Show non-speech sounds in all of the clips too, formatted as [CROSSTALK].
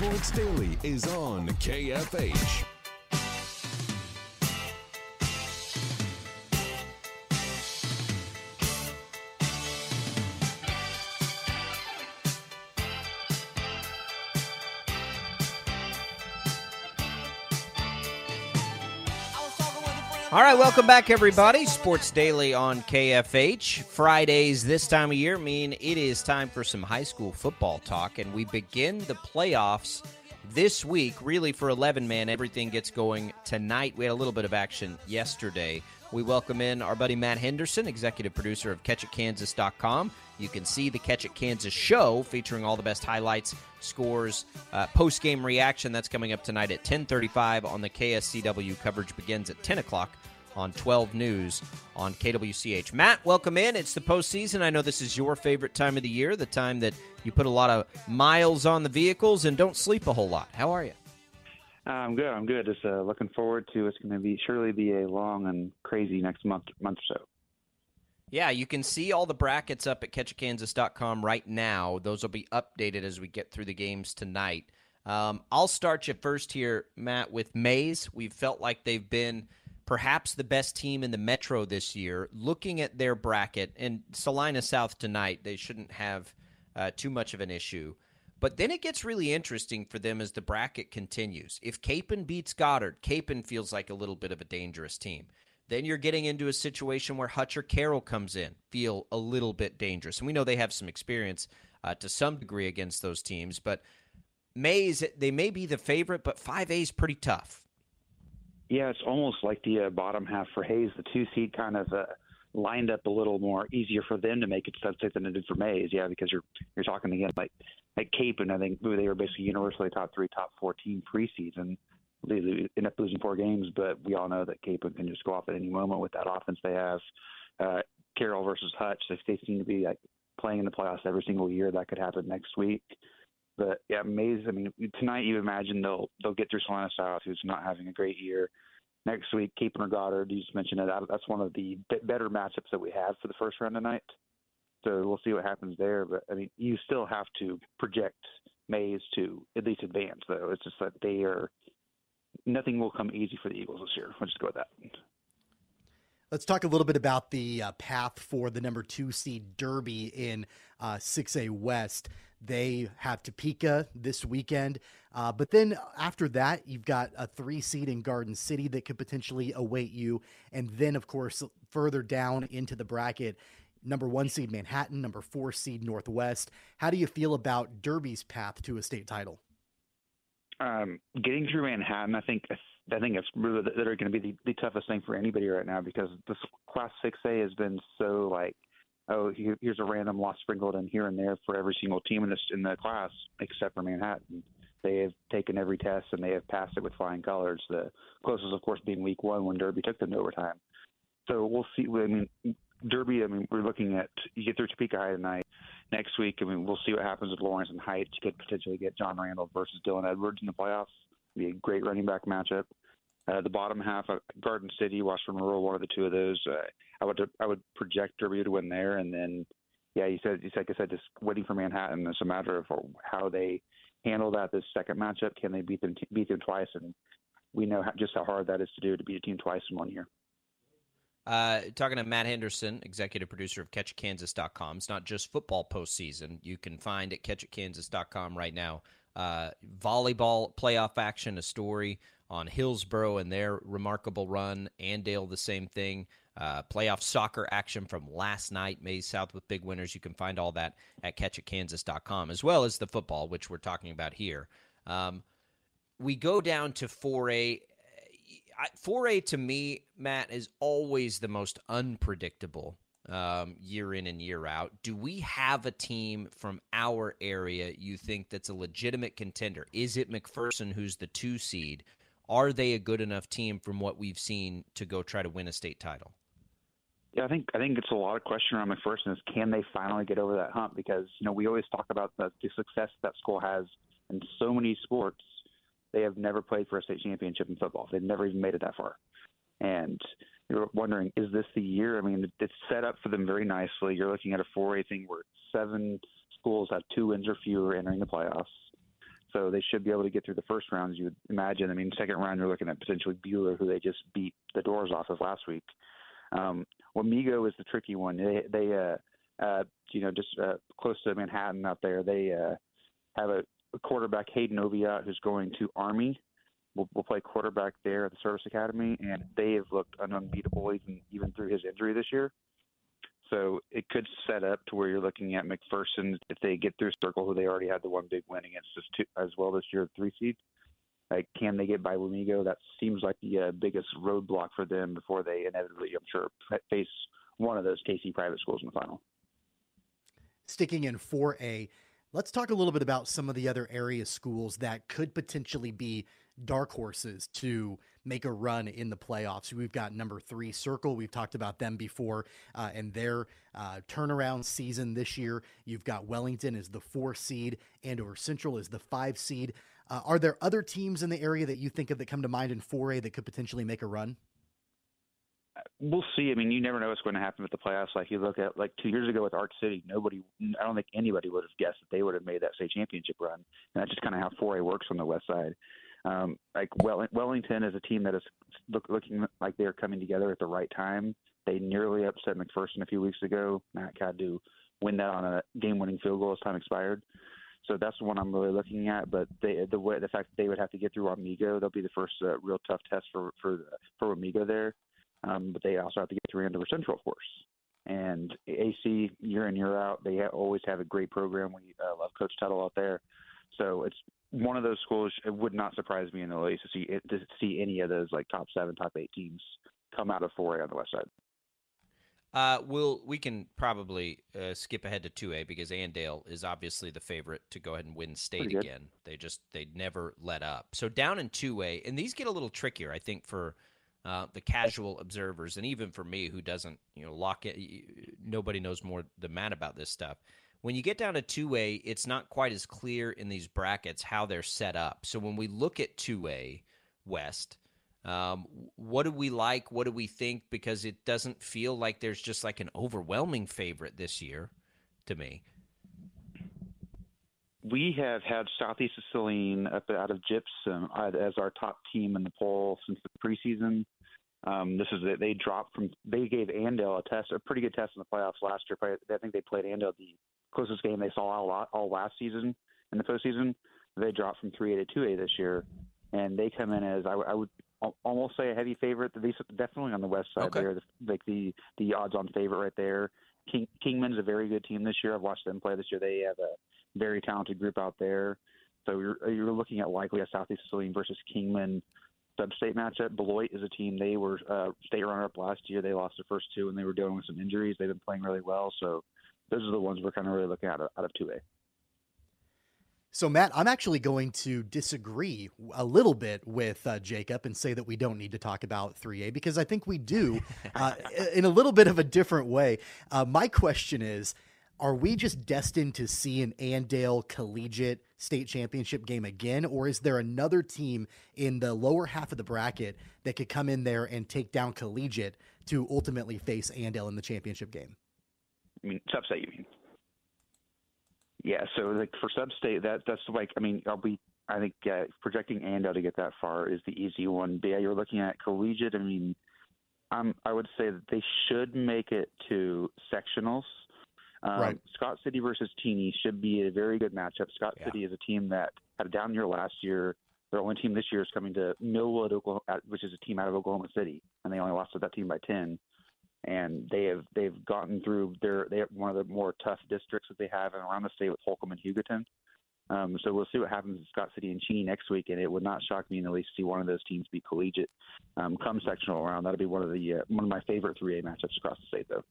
Sports Daily is on KFH. All right, welcome back, everybody. Sports Daily on KFH. Fridays this time of year mean it is time for some high school football talk, and we begin the playoffs this week. Really, for 11 man, everything gets going tonight. We had a little bit of action yesterday. We welcome in our buddy Matt Henderson, executive producer of CatchItKansas.com. You can see the Catch It Kansas show featuring all the best highlights, scores, uh, post game reaction. That's coming up tonight at 10:35 on the KSCW. Coverage begins at 10 o'clock on 12 News on KWCH. Matt, welcome in. It's the postseason. I know this is your favorite time of the year, the time that you put a lot of miles on the vehicles and don't sleep a whole lot. How are you? I'm good. I'm good. Just uh, looking forward to it's going to be surely be a long and crazy next month month or so. Yeah, you can see all the brackets up at catchitkansas.com right now. Those will be updated as we get through the games tonight. Um, I'll start you first here, Matt, with Maize. We've felt like they've been perhaps the best team in the Metro this year. Looking at their bracket, and Salina South tonight, they shouldn't have uh, too much of an issue. But then it gets really interesting for them as the bracket continues. If Kapaun beats Goddard, Kapaun feels like a little bit of a dangerous team. Then you're getting into a situation where Hutcher Carroll comes in, feel a little bit dangerous. And we know they have some experience uh, to some degree against those teams. But Maize, they may be the favorite, but 5A is pretty tough. Yeah, it's almost like the uh, bottom half for Hays, The two seed kind of uh, lined up a little more easier for them to make it substate than it did for Maize. Yeah, because you're you're talking again like like Kapaun. I think they were basically universally top three, top four team preseason. They end up losing four games, but we all know that Kapaun can just go off at any moment with that offense they have. Uh, Carroll versus Hutch, they, they seem to be like playing in the playoffs every single year. That could happen next week. But yeah, Maize. I mean, tonight you imagine they'll they'll get through Salina South, who's not having a great year. Next week, Kapaun or Goddard. You just mentioned it. That's one of the better matchups that we have for the first round tonight. So we'll see what happens there. But I mean, you still have to project Maize to at least advance, though. It's just that they are. Nothing will come easy for the Eagles this year. We'll just go with that. Let's talk a little bit about the uh, path for the number two seed Derby in uh, 6A West. They have Topeka this weekend. Uh, but then after that, you've got a three seed in Garden City that could potentially await you. And then, of course, further down into the bracket, number one seed Manhattan, number four seed Northwest. How do you feel about Derby's path to a state title? Um, getting through Manhattan, I think I think it's really that are going to be the, the toughest thing for anybody right now because this Class 6A has been so like oh, here's a random loss sprinkled in here and there for every single team in this in the class except for Manhattan. They have taken every test and they have passed it with flying colors. The closest, of course, being Week One when Derby took them to overtime. So we'll see. I mean, Derby. I mean, we're looking at you get through Topeka High tonight. Next week, I mean, we'll see what happens with Lawrence and Heights. You could potentially get John Randall versus Dylan Edwards in the playoffs. It'd be a great running back matchup. Uh, the bottom half, uh, Garden City, Washburn Rural, one of the two of those. Uh, I would I would project Derby to win there, and then yeah, you said you like I said, just waiting for Manhattan. It's a matter of how they handle that this second matchup. Can they beat them beat them twice? And we know how, just how hard that is to do to beat a team twice in one year. Uh, talking to Matt Henderson, executive producer of CatchItKansas.com. It's not just football postseason. You can find at CatchItKansas.com right now uh, volleyball playoff action, a story on Hillsboro and their remarkable run. Andale, the same thing. Uh, playoff soccer action from last night, Maize South with big winners. You can find all that at catchitkansas.com, as well as the football, which we're talking about here. Um, we go down to 4A. 4A to me, Matt, is always the most unpredictable um, year in and year out. Do we have a team from our area you think that's a legitimate contender? Is it McPherson, who's the two seed? Are they a good enough team from what we've seen to go try to win a state title? Yeah, I think I think it's a lot of question around McPherson is can they finally get over that hump? Because you know we always talk about the, the success that school has in so many sports. They have never played for a state championship in football. They've never even made it that far. And you're wondering, is this the year? I mean, it's set up for them very nicely. You're looking at a 4A thing where seven schools have two wins or fewer entering the playoffs. So they should be able to get through the first rounds. You would imagine. I mean, second round you're looking at potentially Buhler, who they just beat the doors off of last week. Um, Wamego is the tricky one. They they uh, uh, you know just uh, close to Manhattan out there. They uh, have a, a quarterback Hayden Oviatt who's going to Army. Will, will play quarterback there at the Service Academy, and they have looked unbeatable even even through his injury this year. So it could set up to where you're looking at McPherson if they get through Circle, who they already had the one big win against two, as well this year, three seed. Like, can they get by Wamego? That seems like the uh, biggest roadblock for them before they inevitably, I'm sure, face one of those KC private schools in the final. Sticking in 4A, let's talk a little bit about some of the other area schools that could potentially be dark horses to make a run in the playoffs. We've got number three Circle. We've talked about them before uh, and their uh, turnaround season this year. You've got Wellington as the four seed, Andover Central is the five seed. Uh, are there other teams in the area that you think of that come to mind in 4A that could potentially make a run? We'll see. I mean, you never know what's going to happen with the playoffs. Like you look at like two years ago with Ark City, nobody, I don't think anybody would have guessed that they would have made that state championship run. And that's just kind of how 4A works on the west side. Um, like Wellington is a team that is look, looking like they're coming together at the right time. They nearly upset McPherson a few weeks ago. Matt had to win that on a game-winning field goal as time expired. So that's the one I'm really looking at. But they, the way the fact that they would have to get through Wamego, they'll be the first uh, real tough test for for for Wamego there. Um, but they also have to get through Andover Central, of course. And AC year in year out, they always have a great program. We uh, love Coach Tuttle out there. So it's one of those schools. It would not surprise me in the least to see it, to see any of those like top seven, top eight teams come out of 4A on the west side. Uh, we'll we can probably uh, skip ahead to 2A because Andale is obviously the favorite to go ahead and win state again. They just they never let up. So down in 2A, and these get a little trickier, I think, for uh, the casual observers, and even for me who doesn't you know lock it. Nobody knows more than Matt about this stuff. When you get down to 2A, it's not quite as clear in these brackets how they're set up. So when we look at 2A West, um, what do we like? What do we think? Because it doesn't feel like there's just like an overwhelming favorite this year to me. We have had Southeast Saline up out of Gypsum as our top team in the poll since the preseason. Um, this is they dropped from they gave Andale a test, a pretty good test in the playoffs last year. I think they played Andale the closest game they saw all, all last season in the postseason. They dropped from 3A to 2A this year, and they come in as I, I would almost say a heavy favorite. At least definitely on the west side okay. there, the, like the the odds-on favorite right there. King, Kingman's a very good team this year. I've watched them play this year. They have a very talented group out there. So you're you're looking at likely a Southeast Saline versus Kingman sub-state matchup. Beloit is a team. They were uh, state runner-up last year. They lost the first two, and they were dealing with some injuries. They've been playing really well. So those are the ones we're kind of really looking at out of 2A. So, Matt, I'm actually going to disagree a little bit with uh, Jacob and say that we don't need to talk about 3A because I think we do [LAUGHS] uh, in a little bit of a different way. Uh, my question is Are we just destined to see an Andale collegiate state championship game again, or is there another team in the lower half of the bracket that could come in there and take down collegiate to ultimately face Andale in the championship game? I mean, substate, you mean? Yeah, so like for substate, that that's like I mean, I'll be I think uh, projecting Andale to get that far is the easy one. But yeah, you're looking at collegiate. I mean, um, I would say that they should make it to sectionals. Um, right. Scott City versus Cheney should be a very good matchup. Scott Yeah. City is a team that had a down year last year. Their only team this year is coming to Millwood, Oklahoma, uh, which is a team out of Oklahoma City, and they only lost to that team by ten and they have they've gotten through their they have one of the more tough districts that they have around the state with Holcomb and Hugoton. Um, so we'll see what happens in Scott City and Cheney next week, and it would not shock me in the least to see one of those teams be collegiate um, come sectional round. That'll be one of the uh, one of my favorite 3A matchups across the state, though.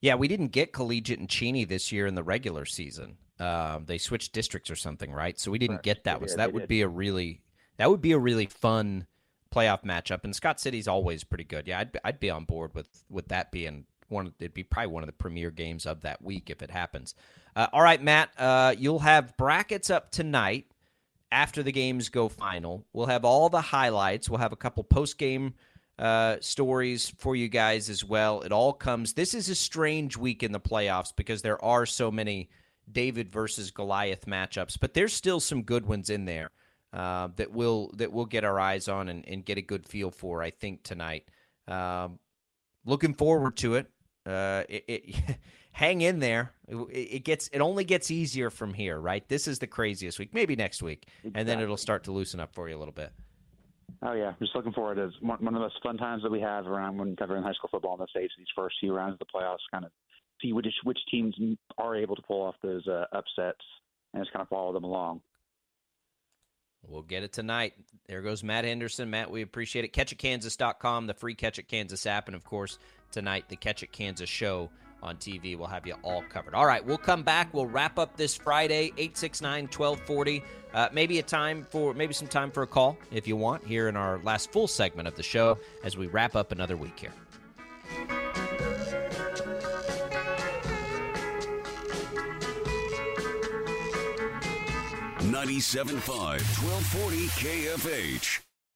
Yeah, we didn't get collegiate and Cheney this year in the regular season. Um, they switched districts or something, right? So we didn't Correct. get that one. So that would did. be a really that would be a really fun playoff matchup. And Scott City's always pretty good. Yeah, I'd I'd be on board with with that being one. of- It'd be probably one of the premier games of that week if it happens. Uh, all right, Matt, uh, you'll have brackets up tonight after the games go final. We'll have all the highlights. We'll have a couple post game uh, stories for you guys as well. It all comes. This is a strange week in the playoffs because there are so many David versus Goliath matchups, but there's still some good ones in there uh, that we'll that we'll get our eyes on and, and get a good feel for. I think tonight. Um, looking forward to it. Uh, it, it [LAUGHS] hang in there. It, it, gets it only gets easier from here, right? This is the craziest week. Maybe next week, exactly. and then it'll start to loosen up for you a little bit. Oh yeah, just looking forward to one of the most fun times that we have around when covering high school football in the states. These first few rounds of the playoffs, kind of see which which teams are able to pull off those uh, upsets and just kind of follow them along. We'll get it tonight. There goes Matt Henderson. Matt, we appreciate it. CatchItKansas.com, the free Catch It Kansas app, and of course tonight the Catch It Kansas show on TV. We'll have you all covered. All right, we'll come back. We'll wrap up this Friday, 869 1240. Uh, maybe a time for maybe some time for a call if you want here in our last full segment of the show as we wrap up another week here. Ninety-seven-five, twelve forty KFH.